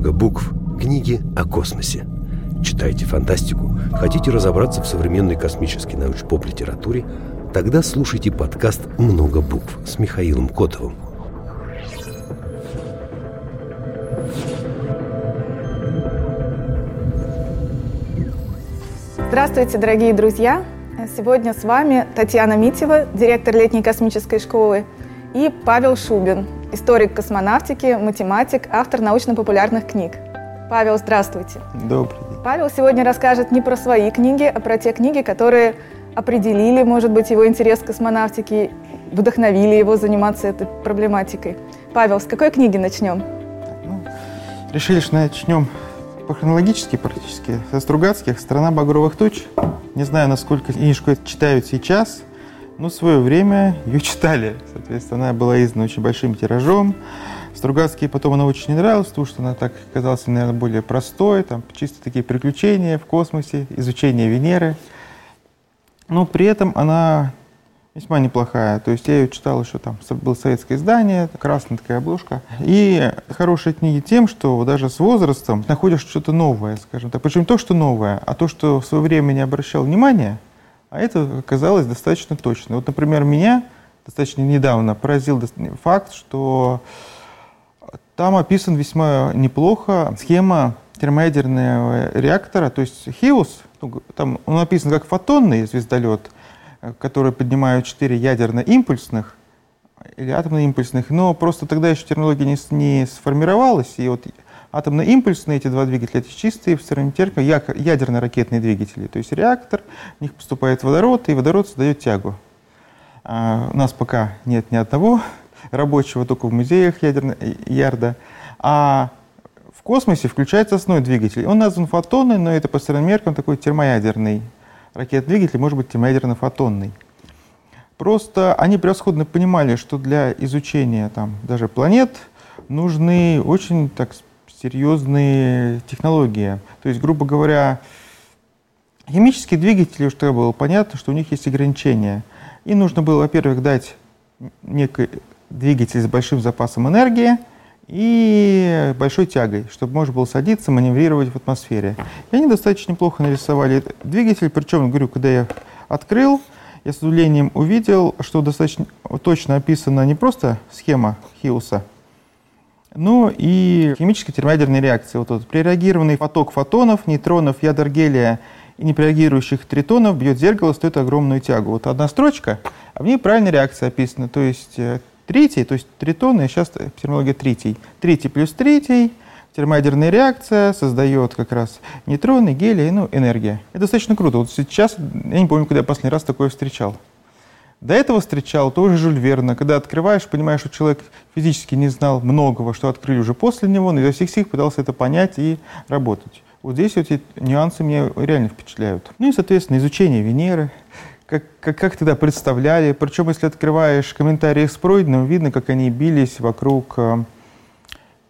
много букв. Книги о космосе. Читайте фантастику? Хотите разобраться в современной космической научно-поп-литературе? Тогда слушайте подкаст «Много букв» с Михаилом Котовым. Здравствуйте, дорогие друзья! Сегодня с вами Татьяна Митева, директор летней космической школы, и Павел Шубин, историк космонавтики, математик, автор научно-популярных книг. Павел, здравствуйте. Добрый день. Павел сегодня расскажет не про свои книги, а про те книги, которые определили, может быть, его интерес к космонавтике, вдохновили его заниматься этой проблематикой. Павел, с какой книги начнем? Ну, решили, что начнем по хронологически практически. Со Стругацких «Страна багровых туч». Не знаю, насколько книжку читают сейчас, но в свое время ее читали. Соответственно, она была издана очень большим тиражом. Стругацкий потом она очень не нравилась, потому что она так казалась, наверное, более простой, там чисто такие приключения в космосе, изучение Венеры. Но при этом она весьма неплохая. То есть я ее читал еще там, было советское издание, красная такая обложка. И хорошие книги тем, что даже с возрастом находишь что-то новое, скажем так. Причем то, что новое, а то, что в свое время не обращал внимания, а это оказалось достаточно точно. Вот, например, меня достаточно недавно поразил факт, что там описан весьма неплохо схема термоядерного реактора, то есть Хиус, ну, там он описан как фотонный звездолет, который поднимают четыре ядерно-импульсных или атомно-импульсных, но просто тогда еще терминология не, не сформировалась, и вот атомно-импульсные эти два двигателя, это чистые в термотерка ядерно-ракетные двигатели, то есть реактор, в них поступает водород, и водород создает тягу. А у нас пока нет ни одного рабочего только в музеях ядерно, Ярда. А в космосе включается основной двигатель. Он назван фотонный, но это по современным меркам такой термоядерный ракетный двигатель, может быть термоядерно-фотонный. Просто они превосходно понимали, что для изучения там, даже планет нужны очень так, серьезные технологии. То есть, грубо говоря, химические двигатели, что было понятно, что у них есть ограничения. И нужно было, во-первых, дать некий двигатель с большим запасом энергии и большой тягой, чтобы можно было садиться, маневрировать в атмосфере. И они достаточно неплохо нарисовали двигатель, причем, говорю, когда я открыл, я с удивлением увидел, что достаточно точно описана не просто схема Хиуса, но и химическая термоядерная реакция. Вот этот прореагированный поток фотонов, нейтронов, ядер гелия и непрореагирующих тритонов бьет зеркало, стоит огромную тягу. Вот одна строчка, а в ней правильная реакция описана. То есть э, Третий, то есть тритоны, сейчас терминология третий. Третий плюс третий, термоядерная реакция создает как раз нейтроны, гелий, ну, энергия. Это достаточно круто. Вот сейчас, я не помню, когда я последний раз такое встречал. До этого встречал тоже Жюль Верна. Когда открываешь, понимаешь, что человек физически не знал многого, что открыли уже после него, но изо всех сил пытался это понять и работать. Вот здесь вот эти нюансы меня реально впечатляют. Ну и, соответственно, изучение Венеры, как, как, как тогда представляли. Причем, если открываешь комментарии с пройденным, видно, как они бились вокруг э,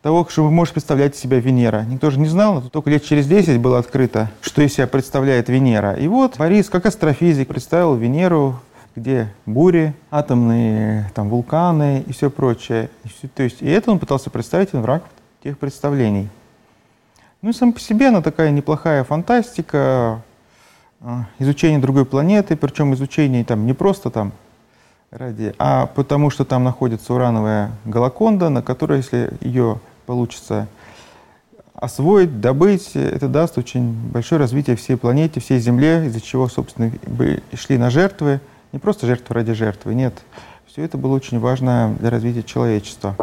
того, что вы можете представлять себя Венера. Никто же не знал, но только лет через 10 было открыто, что из себя представляет Венера. И вот Борис, как астрофизик, представил Венеру, где бури, атомные там, вулканы и все прочее. И, все, то есть, и это он пытался представить в рамках тех представлений. Ну и сам по себе она такая неплохая фантастика, а, изучение другой планеты, причем изучение там не просто там ради, а потому что там находится урановая голоконда, на которой, если ее получится освоить, добыть, это даст очень большое развитие всей планете, всей Земле, из-за чего, собственно, шли на жертвы, не просто жертвы ради жертвы, нет. Все это было очень важно для развития человечества.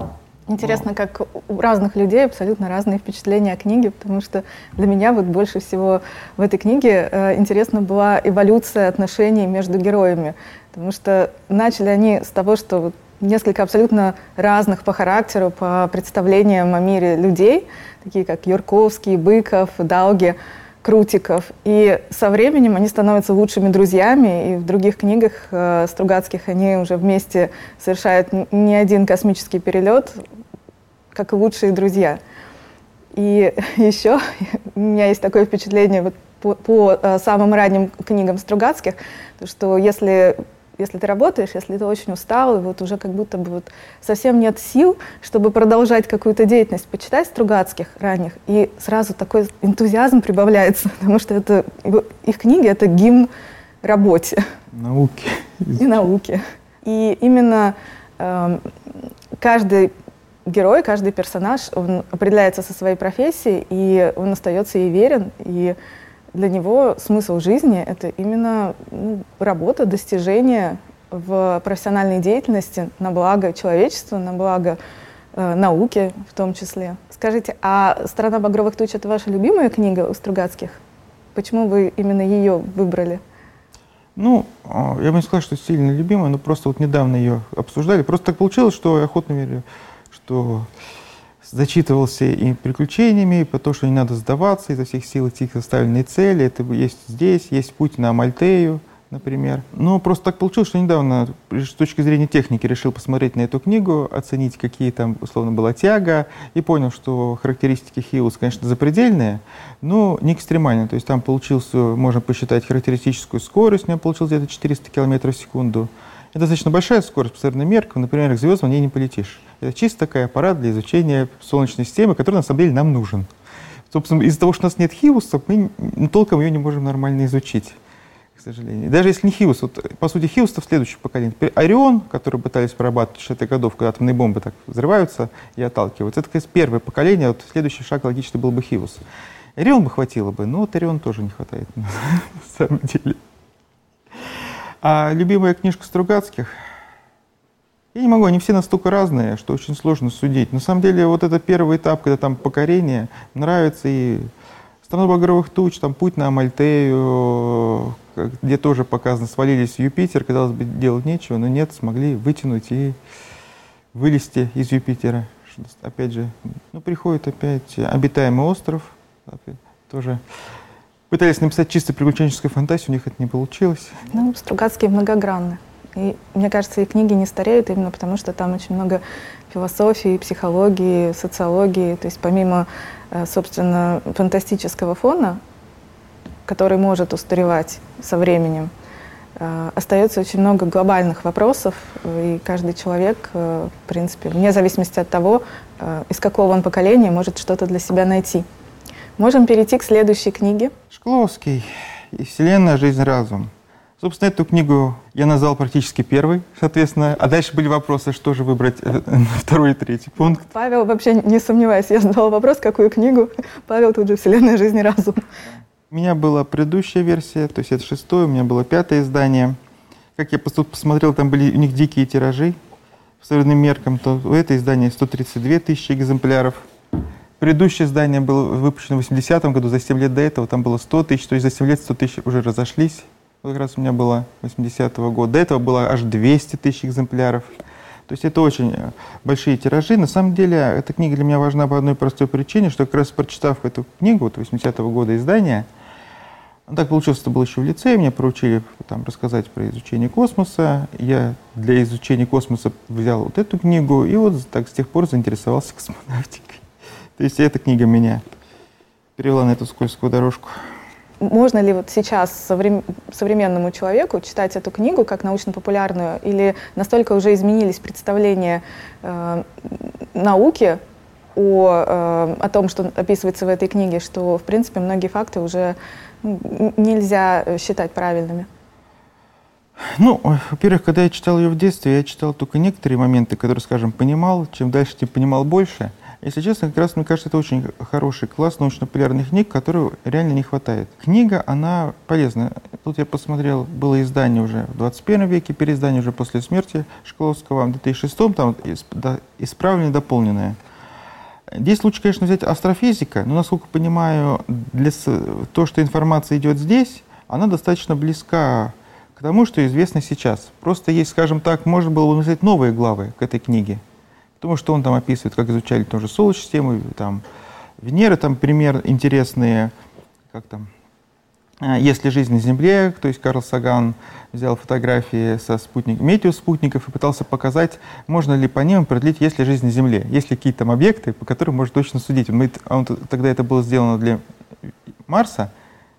Интересно, как у разных людей абсолютно разные впечатления о книге, потому что для меня вот больше всего в этой книге э, интересна была эволюция отношений между героями, потому что начали они с того, что вот несколько абсолютно разных по характеру, по представлениям о мире людей, такие как Юрковский, Быков, Дауги, Крутиков. И со временем они становятся лучшими друзьями, и в других книгах э, Стругацких они уже вместе совершают не один космический перелет, как лучшие друзья. И еще у меня есть такое впечатление вот по, по э, самым ранним книгам Стругацких, что если если ты работаешь, если ты очень устал, и вот уже как будто бы вот совсем нет сил, чтобы продолжать какую-то деятельность, почитай Стругацких ранних, и сразу такой энтузиазм прибавляется, потому что это, их книги — это гимн работе. Науки. И науки. И именно э, каждый герой, каждый персонаж, он определяется со своей профессией, и он остается ей верен, и для него смысл жизни — это именно ну, работа, достижение в профессиональной деятельности на благо человечества, на благо э, науки в том числе. Скажите, а «Страна багровых туч» — это ваша любимая книга у Стругацких? Почему вы именно ее выбрали? Ну, а, я бы не сказал, что сильно любимая, но просто вот недавно ее обсуждали. Просто так получилось, что я охотно верю, что зачитывался и приключениями, и по то, что не надо сдаваться, изо всех сил идти к заставленной цели. Это есть здесь, есть путь на Мальтею, например. Но просто так получилось, что недавно с точки зрения техники решил посмотреть на эту книгу, оценить, какие там, условно, была тяга, и понял, что характеристики Хиус, конечно, запредельные, но не экстремальные. То есть там получился, можно посчитать характеристическую скорость, у меня получилось где-то 400 км в секунду. Это достаточно большая скорость по современным меркам, например, к звездам в ней не полетишь. Это чисто такой аппарат для изучения Солнечной системы, который на самом деле нам нужен. Собственно, из-за того, что у нас нет Хиуса, мы толком ее не можем нормально изучить, к сожалению. Даже если не Хиус, вот, по сути, Хиус это в следующем поколении. Орион, который пытались прорабатывать в 60-х годов, когда атомные бомбы так взрываются и отталкиваются, это, конечно, первое поколение, вот следующий шаг логически был бы Хиус. Орион бы хватило бы, но вот Орион тоже не хватает, на самом деле. А любимая книжка Стругацких — я не могу, они все настолько разные, что очень сложно судить. На самом деле, вот это первый этап, когда там покорение, нравится и «Страна багровых туч», там «Путь на Амальтею», где тоже показано, свалились в Юпитер, казалось бы, делать нечего, но нет, смогли вытянуть и вылезти из Юпитера. Опять же, ну, приходит опять обитаемый остров, тоже пытались написать чисто приключенческую фантазию, у них это не получилось. Ну, Стругацкие многогранны. И мне кажется, и книги не стареют именно потому, что там очень много философии, психологии, социологии. То есть помимо, э, собственно, фантастического фона, который может устаревать со временем, э, остается очень много глобальных вопросов, и каждый человек, э, в принципе, вне зависимости от того, из какого он поколения, может что-то для себя найти. Можем перейти к следующей книге. Шкловский и «Вселенная. Жизнь. Разум». Собственно, эту книгу я назвал практически первой, соответственно. А дальше были вопросы, что же выбрать э, второй и третий пункт. Павел, вообще не сомневаюсь, я задала вопрос, какую книгу. Павел тут же «Вселенная, жизнь и разум». У меня была предыдущая версия, то есть это шестое, у меня было пятое издание. Как я тут посмотрел, там были у них дикие тиражи по современным меркам, то у этого издания 132 тысячи экземпляров. Предыдущее издание было выпущено в 80-м году, за 7 лет до этого там было 100 тысяч, то есть за 7 лет 100 тысяч уже разошлись как раз у меня было 80-го года. До этого было аж 200 тысяч экземпляров. То есть это очень э, большие тиражи. На самом деле, эта книга для меня важна по одной простой причине, что как раз прочитав эту книгу, вот 80-го года издания, так получилось, что был еще в лицее, мне поручили там, рассказать про изучение космоса. Я для изучения космоса взял вот эту книгу, и вот так с тех пор заинтересовался космонавтикой. То есть эта книга меня перевела на эту скользкую дорожку можно ли вот сейчас современному человеку читать эту книгу как научно-популярную, или настолько уже изменились представления э, науки о, э, о том, что описывается в этой книге, что, в принципе, многие факты уже ну, нельзя считать правильными? Ну, во-первых, когда я читал ее в детстве, я читал только некоторые моменты, которые, скажем, понимал. Чем дальше, тем понимал больше – если честно, как раз, мне кажется, это очень хороший класс научно-популярных книг, которого реально не хватает. Книга, она полезна. Тут я посмотрел, было издание уже в 21 веке, переиздание уже после смерти Шкловского, в 2006 там исправленное, дополненное. Здесь лучше, конечно, взять астрофизика, но, насколько понимаю, для, то, что информация идет здесь, она достаточно близка к тому, что известно сейчас. Просто есть, скажем так, можно было бы написать новые главы к этой книге. Потому что он там описывает, как изучали тоже Солнечную систему, там Венеры, там пример интересные, как там, а, если жизнь на Земле, то есть Карл Саган взял фотографии со спутников, метеоспутников и пытался показать, можно ли по ним продлить, есть ли жизнь на Земле, есть ли какие-то там объекты, по которым можно точно судить. Мы, он, тогда это было сделано для Марса,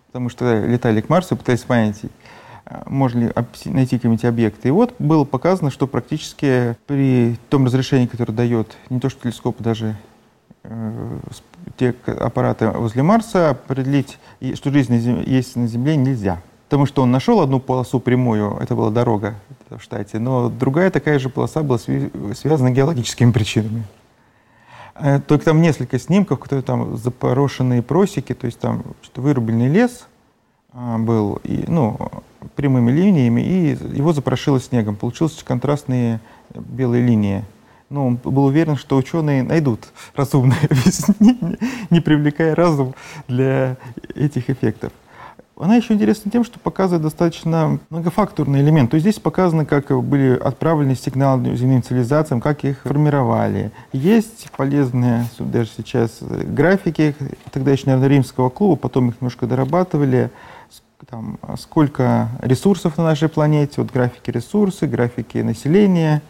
потому что летали к Марсу, пытались понять, можно ли найти какие-нибудь объекты. И вот было показано, что практически при том разрешении, которое дает не то что телескоп, даже э, те аппараты возле Марса, определить, что жизнь есть на Земле, нельзя. Потому что он нашел одну полосу прямую, это была дорога в штате, но другая такая же полоса была связана геологическими причинами. Э, только там несколько снимков, которые там запорошенные просеки, то есть там что вырубленный лес а, был, и, ну, прямыми линиями, и его запорошило снегом. Получились контрастные белые линии. Но он был уверен, что ученые найдут разумное объяснение, не привлекая разум для этих эффектов. Она еще интересна тем, что показывает достаточно многофакторный элемент. То есть здесь показано, как были отправлены сигналы земным цивилизациям, как их формировали. Есть полезные даже сейчас графики, тогда еще, наверное, римского клуба, потом их немножко дорабатывали, там, сколько ресурсов на нашей планете, вот графики ресурсы, графики населения.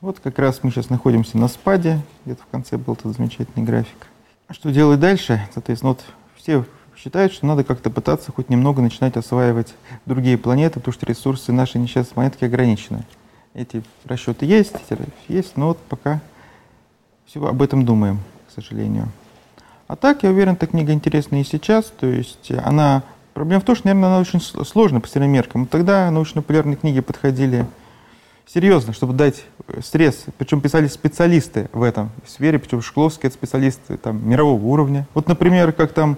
Вот как раз мы сейчас находимся на спаде, где-то в конце был этот замечательный график. Что делать дальше? Соответственно, вот все считают, что надо как-то пытаться хоть немного начинать осваивать другие планеты, потому что ресурсы нашей несчастной планетки ограничены. Эти расчеты есть, есть, но вот пока всего об этом думаем, к сожалению. А так, я уверен, эта книга интересна и сейчас, то есть она... Проблема в том, что, наверное, она очень сложна по всем меркам. Тогда научно-популярные книги подходили серьезно, чтобы дать стресс. Причем писали специалисты в этом в сфере, причем Шкловский это специалисты там, мирового уровня. Вот, например, как там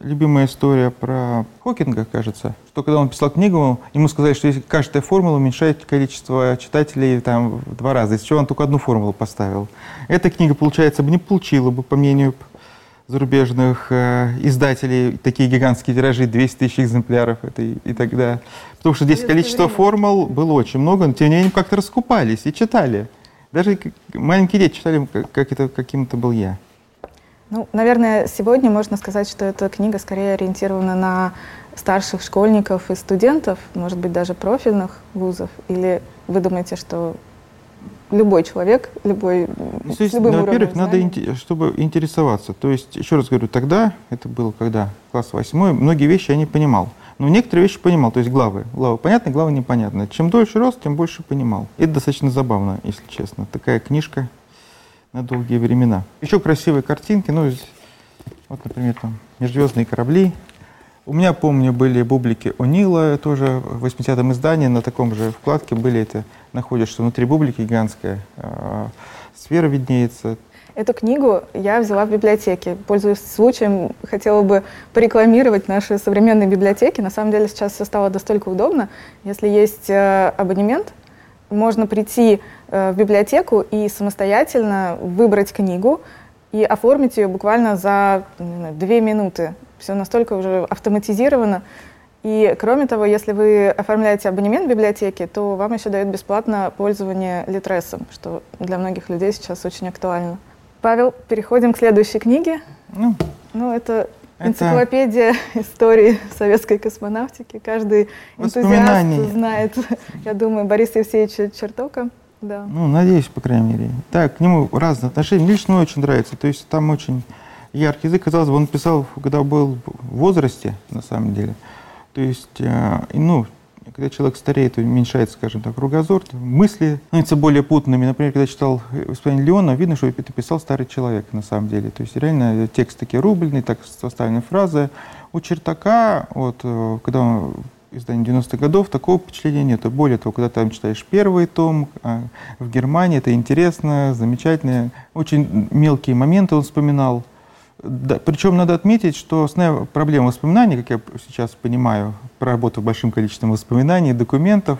любимая история про Хокинга, кажется, что когда он писал книгу, ему сказали, что если каждая формула уменьшает количество читателей там, в два раза, из чего он только одну формулу поставил. Эта книга, получается, бы не получила бы, по мнению зарубежных э, издателей, такие гигантские тиражи, 200 тысяч экземпляров это и, и так далее. Потому что здесь количество формул было очень много, но тем не менее как-то раскупались и читали. Даже маленькие дети читали, как это каким-то был я. Ну, наверное, сегодня можно сказать, что эта книга скорее ориентирована на старших школьников и студентов, может быть, даже профильных вузов? Или вы думаете, что любой человек, любой, ну, с любым ну, Во-первых, надо, чтобы интересоваться. То есть, еще раз говорю, тогда, это было когда, класс восьмой, многие вещи я не понимал. Но некоторые вещи понимал, то есть главы. Главы понятны, главы непонятны. Чем дольше рос, тем больше понимал. Это достаточно забавно, если честно. Такая книжка на долгие времена. Еще красивые картинки, ну, вот, например, там межзвездные корабли. У меня, помню, были бублики О'Нила, тоже в 80-м издании, на таком же вкладке были это, находишься внутри бублики гигантская, э, сфера виднеется. Эту книгу я взяла в библиотеке. Пользуясь случаем, хотела бы порекламировать наши современные библиотеки. На самом деле сейчас все стало настолько удобно. Если есть э, абонемент, можно прийти э, в библиотеку и самостоятельно выбрать книгу и оформить ее буквально за знаю, две минуты. Все настолько уже автоматизировано. И кроме того, если вы оформляете абонемент в библиотеке, то вам еще дают бесплатно пользование Литресом, что для многих людей сейчас очень актуально. Павел, переходим к следующей книге. Ну, ну это Энциклопедия истории советской космонавтики. Каждый энтузиаст знает, я думаю, Бориса Евсеевича Чертока. Да. Ну, надеюсь, по крайней мере. Так, к нему разные отношения. Лично очень нравится. То есть там очень яркий язык. Казалось бы, он писал, когда был в возрасте, на самом деле. То есть, э, ну, когда человек стареет, уменьшается, скажем так, кругозор, мысли становятся более путанными. Например, когда читал воспоминания Леона, видно, что это писал старый человек на самом деле. То есть реально текст такие рубльный, так составлены фразы. У Чертака, вот, э, когда он издание 90-х годов, такого впечатления нет. Более того, когда там читаешь первый том, а в Германии это интересно, замечательно. Очень мелкие моменты он вспоминал. Да, причем надо отметить, что основная проблема воспоминаний, как я сейчас понимаю, проработав большим количеством воспоминаний, документов,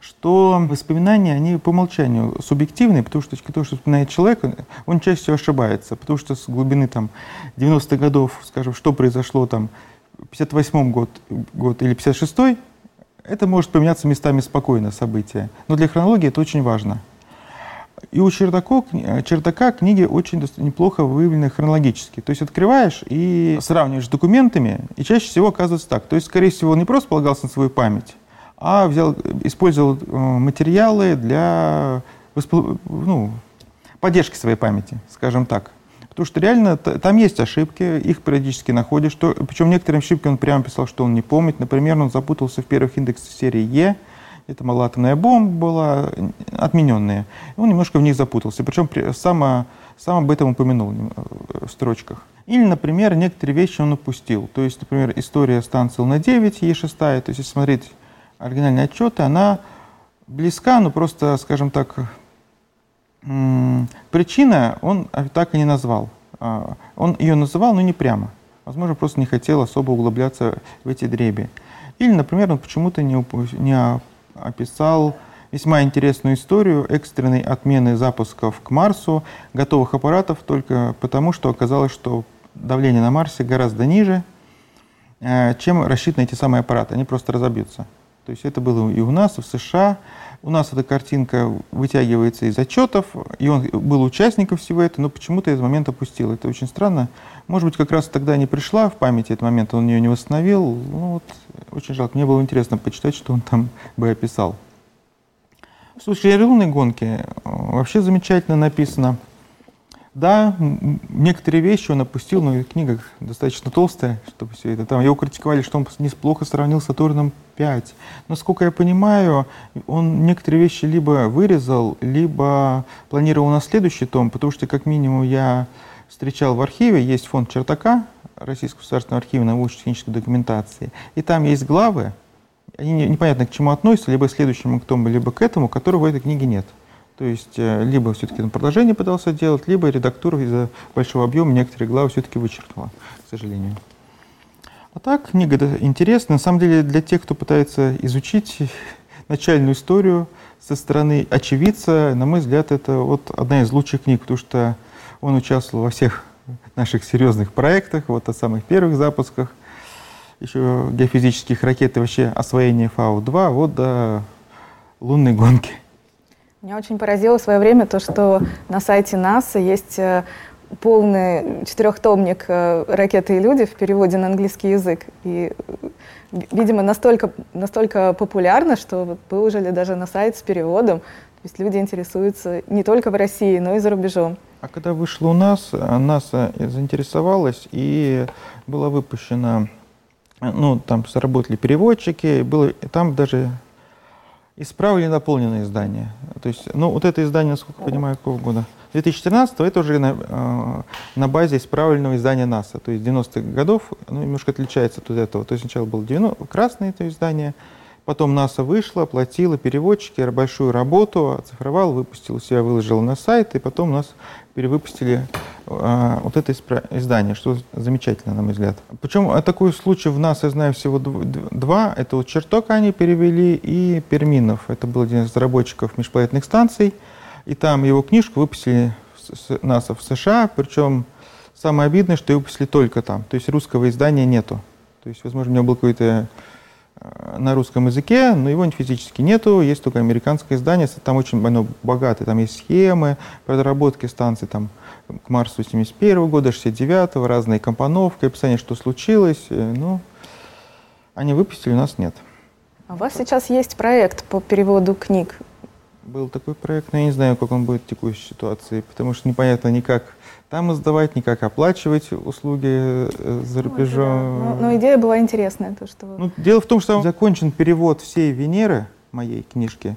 что воспоминания, они по умолчанию субъективные, потому что то, что вспоминает человек, он чаще всего ошибается, потому что с глубины там 90-х годов, скажем, что произошло там в 58 год, год или 56 это может поменяться местами спокойно события. Но для хронологии это очень важно. И у Чердака, Чердака книги очень неплохо выявлены хронологически. То есть открываешь и сравниваешь с документами, и чаще всего оказывается так. То есть, скорее всего, он не просто полагался на свою память, а взял, использовал э, материалы для ну, поддержки своей памяти, скажем так. Потому что реально там есть ошибки, их периодически находишь. Причем некоторые ошибки он прямо писал, что он не помнит. Например, он запутался в первых индексах серии Е. Это малоатомная бомба была, отмененная. Он немножко в них запутался. Причем сам, сам об этом упомянул в строчках. Или, например, некоторые вещи он упустил. То есть, например, история станции Л-9, Е6, то есть, если смотреть оригинальные отчеты, она близка, но просто, скажем так, причина он так и не назвал. А, он ее называл, но не прямо. Возможно, просто не хотел особо углубляться в эти дреби. Или, например, он почему-то не, не описал весьма интересную историю экстренной отмены запусков к Марсу готовых аппаратов только потому, что оказалось, что давление на Марсе гораздо ниже, э, чем рассчитаны эти самые аппараты. Они просто разобьются. То есть это было и у нас, и в США. У нас эта картинка вытягивается из отчетов, и он был участником всего этого, но почему-то этот момент опустил. Это очень странно. Может быть, как раз тогда не пришла в памяти этот момент, он ее не восстановил. Ну, вот, очень жалко. Мне было интересно почитать, что он там бы описал. В случае релунной гонки э, вообще замечательно написано – да, некоторые вещи он опустил, но книга достаточно толстая, чтобы все это там. Его критиковали, что он неплохо сравнил с Сатурном 5. Но, сколько я понимаю, он некоторые вещи либо вырезал, либо планировал на следующий том, потому что, как минимум, я встречал в архиве, есть фонд Чертака, Российского государственного архива научно-технической документации, и там есть главы, они непонятно к чему относятся, либо к следующему к тому, либо к этому, которого в этой книге нет. То есть э, либо все-таки на продолжение пытался делать, либо редактура из-за большого объема некоторые главы все-таки вычеркнула, к сожалению. А так, книга интересна. На самом деле, для тех, кто пытается изучить начальную историю со стороны очевидца, на мой взгляд, это вот одна из лучших книг, потому что он участвовал во всех наших серьезных проектах, вот от самых первых запусках, еще геофизических ракет и вообще освоения Фау-2, вот до лунной гонки. Меня очень поразило в свое время то, что на сайте НАСА есть э, полный четырехтомник э, «Ракеты и люди» в переводе на английский язык. И, видимо, настолько, настолько популярно, что выложили даже на сайт с переводом. То есть люди интересуются не только в России, но и за рубежом. А когда вышло у нас, НАСА заинтересовалась и была выпущена, ну, там сработали переводчики, было, там даже Исправили наполненное издание. То есть, ну, вот это издание, насколько я понимаю, какого года? 2014 это уже на, э, на базе исправленного издания НАСА. То есть 90-х годов, ну, немножко отличается от этого. То есть сначала было 90, красное это издание, потом НАСА вышло, оплатила переводчики, большую работу, оцифровал, выпустил себя, выложил на сайт, и потом нас перевыпустили э, вот это издание, что замечательно, на мой взгляд. Причем а такой случай в нас, я знаю, всего два. Это вот Черток они перевели и Перминов. Это был один из разработчиков межпланетных станций. И там его книжку выпустили с НАСА в США, причем самое обидное, что выпустили только там. То есть русского издания нету. То есть, возможно, у него был какой-то на русском языке, но его физически нету, есть только американское издание, там очень оно богатое, там есть схемы проработки станций, там к Марсу 71 года, 69 -го, разные компоновки, описание, что случилось, э, ну, они выпустили, у нас нет. А у вас сейчас есть проект по переводу книг? Был такой проект, но я не знаю, как он будет в текущей ситуации, потому что непонятно никак там издавать, никак оплачивать услуги э, за рубежом. Ну, да. но, но идея была интересная. То, что... ну, дело в том, что закончен перевод всей Венеры, моей книжки.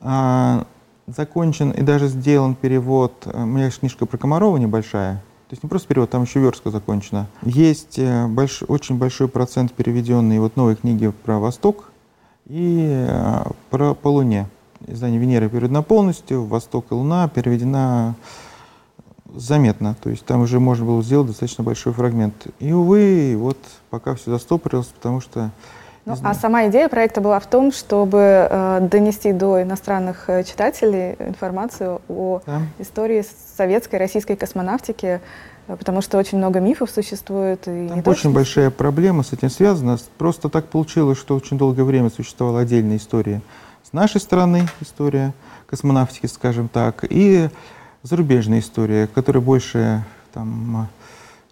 А, закончен и даже сделан перевод, э, у меня есть книжка про Комарова небольшая, то есть не просто перевод, там еще верстка закончена. Есть э, больш, очень большой процент переведенный вот новой книги про Восток и про по Луне. Издание Венеры переведено полностью, Восток и Луна переведена заметно. То есть там уже можно было сделать достаточно большой фрагмент. И, увы, вот пока все застопорилось, потому что... Ну, а сама идея проекта была в том, чтобы э, донести до иностранных э, читателей информацию о да. истории советской, российской космонавтики, э, потому что очень много мифов существует. И Там очень большая проблема с этим связана. Просто так получилось, что очень долгое время существовала отдельная история с нашей стороны, история космонавтики, скажем так, и зарубежная история, которая больше там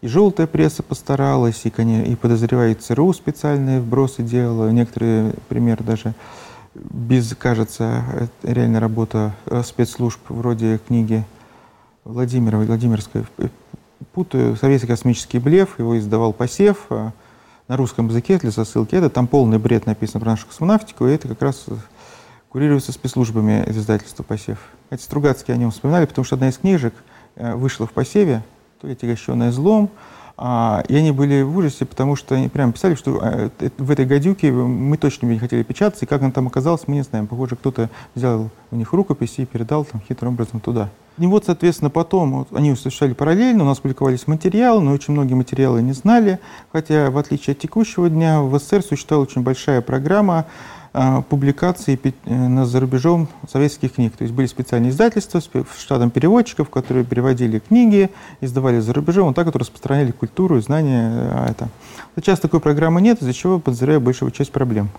и желтая пресса постаралась, и, и подозревает ЦРУ специальные вбросы делала, некоторые примеры даже без, кажется, реально работа э, спецслужб вроде книги Владимира, Владимирской путаю. Советский космический блеф, его издавал Посев на русском языке для засылки. Это там полный бред написан про нашу космонавтику, и это как раз курируется спецслужбами издательства «Посев». Эти Стругацкие о нем вспоминали, потому что одна из книжек вышла в «Посеве», то ли «Отягощенная злом», а, и они были в ужасе, потому что они прямо писали, что а, в этой гадюке мы точно не хотели печататься, и как она там оказалась, мы не знаем. Похоже, кто-то взял у них рукописи и передал там хитрым образом туда. И вот, соответственно, потом вот, они осуществляли параллельно, у нас публиковались материалы, но очень многие материалы не знали, хотя, в отличие от текущего дня, в СССР существовала очень большая программа публикации э, за рубежом советских книг. То есть были специальные издательства с штатом переводчиков, которые переводили книги, издавали за рубежом, вот так вот распространяли культуру и знания. А это. Сейчас такой программы нет, из-за чего подозреваю большую часть проблем,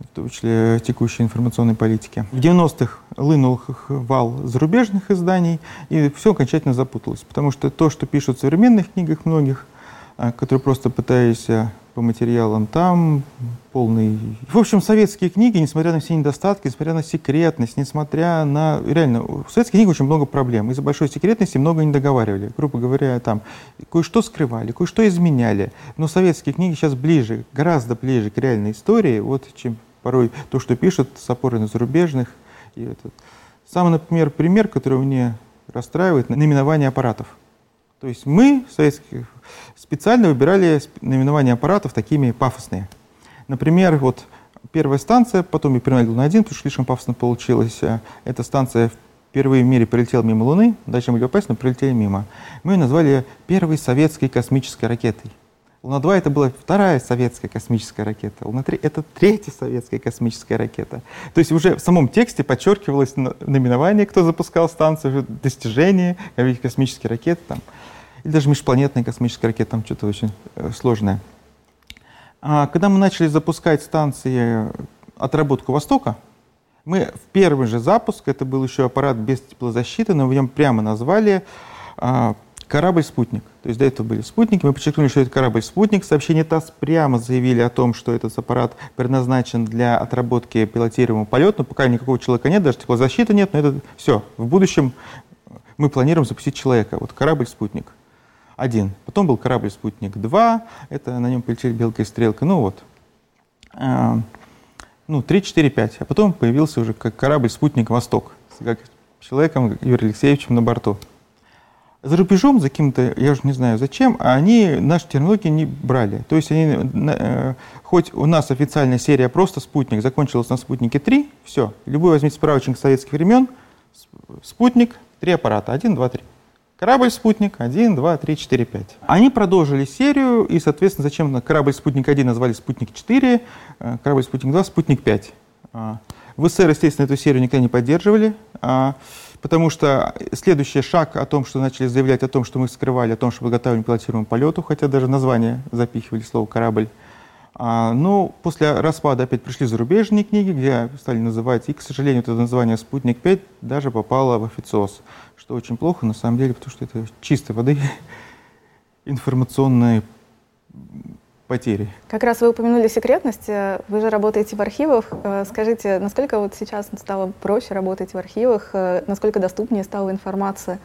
в том числе текущей информационной политики. В 90-х лынул вал зарубежных изданий, и все окончательно запуталось, потому что то, что пишут в современных книгах многих, которые просто пытаясь по материалам там, полный... В общем, советские книги, несмотря на все недостатки, несмотря на секретность, несмотря на... Реально, в советских книгах очень много проблем. Из-за большой секретности много не договаривали. Грубо говоря, там кое-что скрывали, кое-что изменяли. Но советские книги сейчас ближе, гораздо ближе к реальной истории, вот, чем порой то, что пишут с опорой на зарубежных. И этот. Самый, например, пример, который мне расстраивает, наименование аппаратов. То есть мы, советские, специально выбирали наименования аппаратов такими пафосные. Например, вот первая станция, потом я переносил на один, потому что слишком пафосно получилось. Эта станция впервые в мире прилетела мимо Луны, дальше мы ее опасно прилетели мимо. Мы ее назвали первой советской космической ракетой. Луна-2 это была вторая советская космическая ракета. Луна-3 это третья советская космическая ракета. То есть уже в самом тексте подчеркивалось наименование, кто запускал станцию, достижение, космические ракеты там. Или даже межпланетные космические ракеты, там что-то очень э, сложное. А когда мы начали запускать станции отработку Востока, мы в первый же запуск, это был еще аппарат без теплозащиты, но в нем прямо назвали а, корабль-спутник. То есть до этого были спутники, мы подчеркнули, что это корабль-спутник. Сообщение ТАСС прямо заявили о том, что этот аппарат предназначен для отработки пилотируемого полета, но пока никакого человека нет, даже теплозащиты нет, но это все. В будущем мы планируем запустить человека. Вот корабль-спутник один. Потом был корабль-спутник-2, это на нем полетели белка и стрелка. Ну вот, э, ну, 3, 4, 5. А потом появился уже как корабль-спутник «Восток» с как человеком Юрием Алексеевичем на борту. За рубежом, за каким-то, я уже не знаю зачем, а они наши технологии не брали. То есть они, э, хоть у нас официальная серия просто «Спутник» закончилась на «Спутнике 3», все, любой возьмите справочник советских времен, «Спутник», три аппарата, один, два, три. Корабль-спутник 1, 2, 3, 4, 5. Они продолжили серию, и, соответственно, зачем корабль-спутник 1 назвали спутник 4, э, корабль-спутник 2 спутник 5. А, в СССР, естественно, эту серию никогда не поддерживали, а, потому что следующий шаг о том, что начали заявлять о том, что мы скрывали, о том, что подготавливаем к пилотируемому полету, хотя даже название запихивали слово «корабль», а, ну, после распада опять пришли зарубежные книги, где стали называть, и, к сожалению, это название «Спутник-5» даже попало в официоз что очень плохо на самом деле, потому что это чистой воды информационные потери. Как раз вы упомянули секретность, вы же работаете в архивах. Э, скажите, насколько вот сейчас стало проще работать в архивах, э, насколько доступнее стала информация,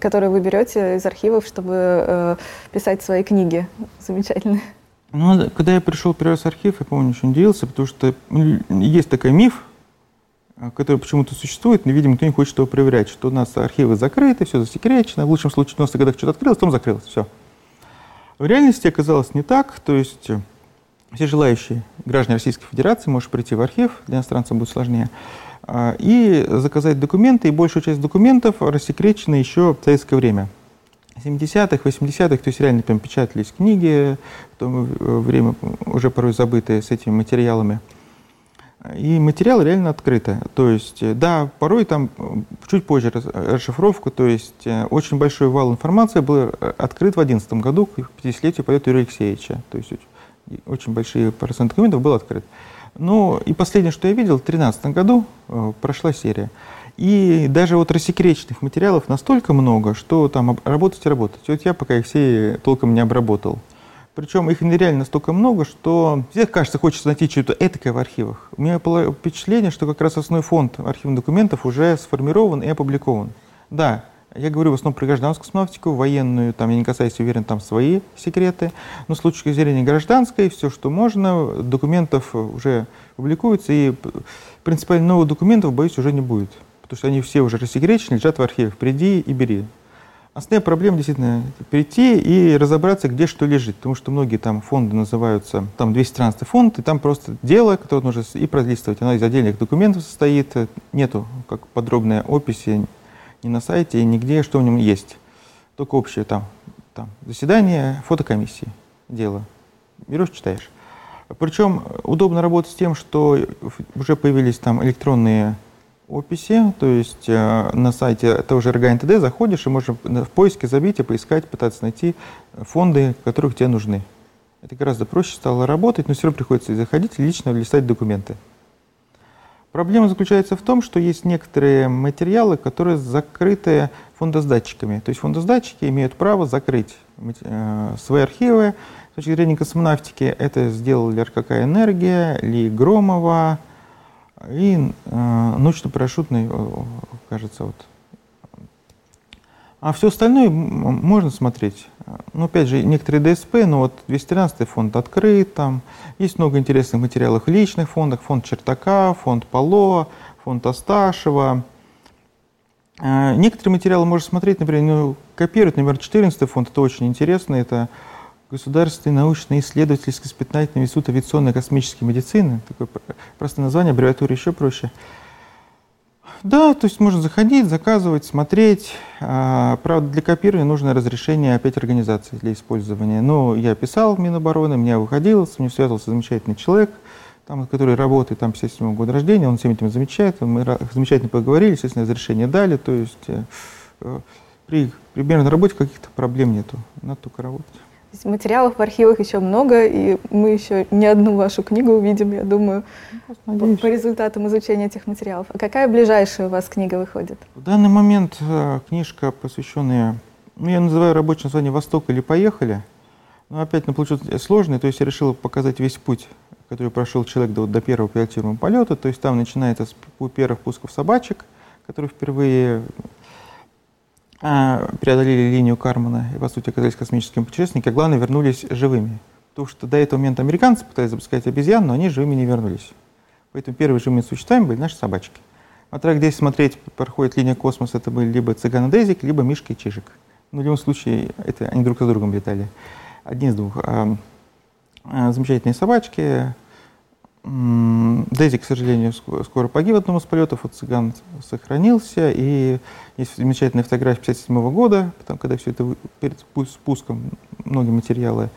которую вы берете из архивов, чтобы э, писать свои книги замечательные? Ну, когда я пришел первый раз в архив, я помню, очень удивился, потому что есть такой миф, а, который почему-то существует, но, видимо, никто не хочет его проверять, что у нас архивы закрыты, все засекречено, в лучшем случае в 90-х годах что-то открылось, потом закрылось, все. В реальности оказалось не так, то есть э, все желающие граждане Российской Федерации может прийти в архив, для иностранцев будет сложнее, а, и заказать документы, и большую часть документов рассекречены еще в советское время. 70-х, 80-х, то есть реально прям печатались книги, в то время уже порой забытые с этими материалами. И материал реально открытый. То есть, э, да, порой там э, чуть позже расшифровку, то есть э, очень большой вал информации был открыт в 2011 году к 50-летию полета Юрия Алексеевича. То есть очень большие процент документов был открыт. Ну и последнее, что я видел, в 2013 году прошла серия. И даже вот рассекреченных материалов настолько много, что там работать и работать. Вот я пока их все толком не обработал. Причем их нереально настолько много, что всех, кажется, хочется найти что-то этакое в архивах. У меня было впечатление, что как раз основной фонд архивных документов уже сформирован и опубликован. Да, Я говорю в основном про гражданскую космонавтику, военную, там я не касаюсь, уверен, там свои секреты. Но с точки зрения гражданской, все, что можно, документов уже публикуется, и принципиально новых документов, боюсь, уже не будет. Потому что они все уже рассекречены, лежат в архивах. Приди и бери. Основная проблема действительно прийти и разобраться, где что лежит, потому что многие там фонды называются, там 213 фонд, и там просто дело, которое нужно и пролистывать. Оно из отдельных документов состоит, нету как подробной описи ни на сайте, и нигде, что в нем есть. Только общее там, там заседание фотокомиссии, дело. Берешь, читаешь. Причем удобно работать с тем, что уже появились там электронные описи, то есть э, на сайте того же РГНТД заходишь и можешь в поиске забить и поискать, пытаться найти фонды, которые тебе нужны. Это гораздо проще стало работать, но все равно приходится заходить и лично листать документы. Проблема заключается в том, что есть некоторые материалы, которые закрыты фондосдатчиками. То есть фондосдатчики имеют право закрыть э, свои архивы. С точки зрения космонавтики это сделали РКК «Энергия», Ли Громова, и э, научно-парашютный, кажется, вот. А все остальное можно смотреть. Ну, опять же, некоторые ДСП, но вот 213 фонд открыт, там есть много интересных материалов в личных фондах, фонд Чертака, фонд Пало, фонд Асташева. Э, некоторые материалы можно смотреть, например, ну, копировать, например, 14 фонд, это очень интересно, это Государственный научно-исследовательский испытательный институт авиационной космической медицины. Такое простое название, аббревиатура еще проще. Да, то есть можно заходить, заказывать, смотреть. А, правда, для копирования нужно разрешение опять организации для использования. Но я писал в Минобороны, меня выходил, с ним связывался замечательный человек, там, который работает, там 57 года рождения, он всем этим замечает, мы замечательно поговорили, естественно, разрешение дали, то есть э, э, при примерно работе каких-то проблем нету, надо только работать. Материалов в архивах еще много, и мы еще не одну вашу книгу увидим, я думаю, по, по результатам изучения этих материалов. А какая ближайшая у вас книга выходит? В данный момент э, книжка, посвященная, ну, я называю рабочее название «Восток» или «Поехали». Но опять она получилась сложной, то есть я решил показать весь путь, который прошел человек до, до первого пилотируемого полета. То есть там начинается с первых пусков собачек, которые впервые преодолели линию Кармана и, по сути, оказались космическими путешественниками, а главное, вернулись живыми. Потому что до этого момента американцы пытались запускать обезьян, но они живыми не вернулись. Поэтому первые живыми существами были наши собачки. А трек, где смотреть, проходит линия космоса, это были либо цыган Дезик, либо Мишка и Чижик. Но в любом случае, это они друг за другом летали. Одни из двух. А, а, замечательные собачки, Дейзи, к сожалению, скоро погиб в одном из полетов, вот цыган сохранился, и есть замечательная фотография 57 года, потом, когда все это перед спуском, многие материалы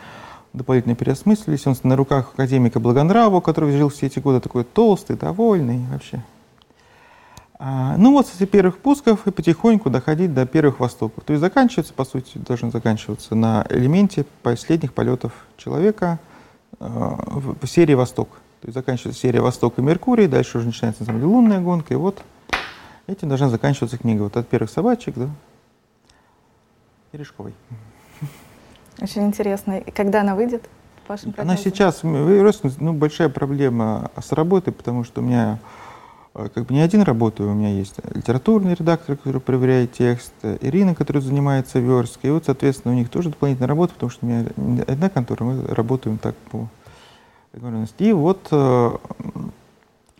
дополнительно переосмыслились. Он на руках академика Благонравова, который жил все эти годы, такой толстый, довольный вообще. А, ну вот с этих первых пусков и потихоньку доходить до первых востоков. То есть заканчивается, по сути, должен заканчиваться на элементе последних полетов человека э, в серии «Восток». То есть заканчивается серия «Восток» и «Меркурий», дальше уже начинается, на самом деле, лунная гонка, и вот этим должна заканчиваться книга. Вот от первых собачек до Терешковой. Очень интересно. И когда она выйдет? Она сейчас, ну, большая проблема с работой, потому что у меня э, как бы не один работаю, у меня есть литературный редактор, который проверяет текст, Ирина, которая занимается версткой, и вот, соответственно, у них тоже дополнительная работа, потому что у меня одна контора, мы работаем так по договоренности. И вот э,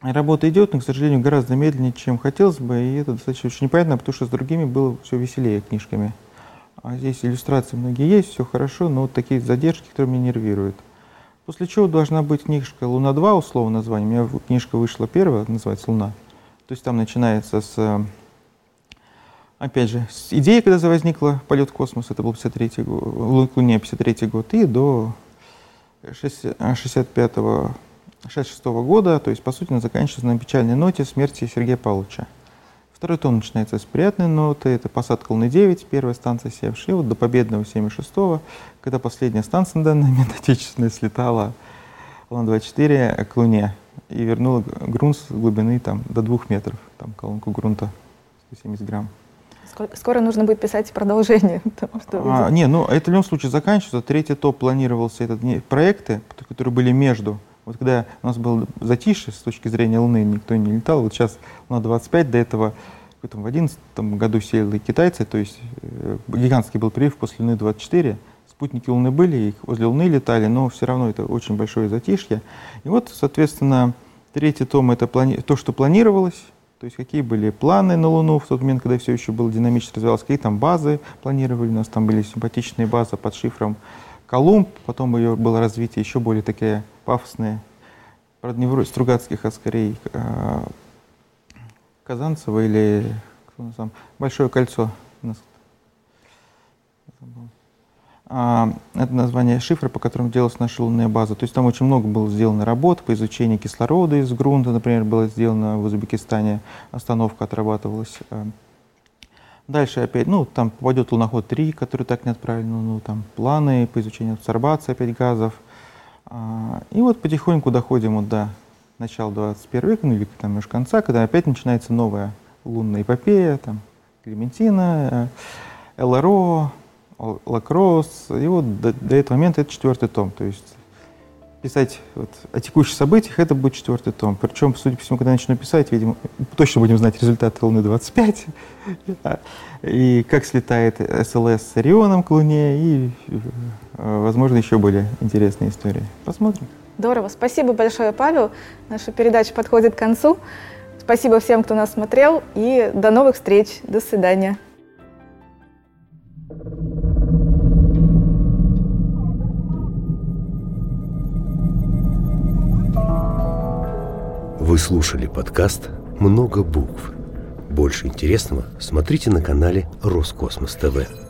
работа идет, но, к сожалению, гораздо медленнее, чем хотелось бы, и это достаточно очень непонятно, потому что с другими было все веселее книжками. А здесь иллюстрации многие есть, все хорошо, но вот такие задержки, которые меня нервируют. После чего должна быть книжка «Луна-2», условно название. У меня книжка вышла первая, называется «Луна». То есть там начинается с, опять же, с идеи, когда возникла полет в космос, это был 53 год, Луне 53 год, и до 65 66 года, то есть, по сути, она заканчивается на печальной ноте смерти Сергея Павловича. Второй тон начинается с приятной ноты, это посадка Луны-9, первая станция севшая, вот до победного 76-го, когда последняя станция на данный момент отечественная слетала Луна-24 к Луне и вернула грунт с глубины там, до двух метров, там колонку грунта 170 грамм. Скоро нужно будет писать продолжение. Потому что а, не, ну это в любом случае заканчивается. Третий топ планировался этот не, проекты, которые были между. Вот когда у нас был затишье с точки зрения Луны, никто не летал. Вот сейчас Луна 25, до этого в 2011 году сели китайцы, то есть э, гигантский был прилив после Луны-24, спутники Луны были, их возле Луны летали, но все равно это очень большое затишье. И вот, соответственно, третий том — это плани... то, что планировалось, то есть какие были планы на Луну в тот момент, когда все еще было динамически развивалось, какие там базы планировали, у нас там были симпатичные базы под шифром Колумб, потом ее было развитие еще более такие пафосные, правда, не вроде Стругацких, а скорее э, Казанцева или там, Большое кольцо. А, это название шифра, по которому делалась наша лунная база. То есть там очень много было сделано работ по изучению кислорода из грунта, например, было сделано в Узбекистане, остановка отрабатывалась. А, дальше опять, ну, там попадет луноход 3, который так не отправили, ну, ну, там планы по изучению абсорбации опять газов. А, и вот потихоньку доходим вот до начала 21 века, ну или там немножко конца, когда опять начинается новая лунная эпопея, там Клементина, э, ЛРО, Лакросс. И вот до, до этого момента это четвертый том. То есть писать вот о текущих событиях, это будет четвертый том. Причем, судя по всему, когда начну писать, видимо, точно будем знать результаты Луны-25, и как слетает СЛС с Орионом к Луне, и, э, возможно, еще более интересные истории. Посмотрим. Здорово. Спасибо большое, Павел. Наша передача подходит к концу. Спасибо всем, кто нас смотрел, и до новых встреч. До свидания. Вы слушали подкаст «Много букв». Больше интересного смотрите на канале Роскосмос ТВ.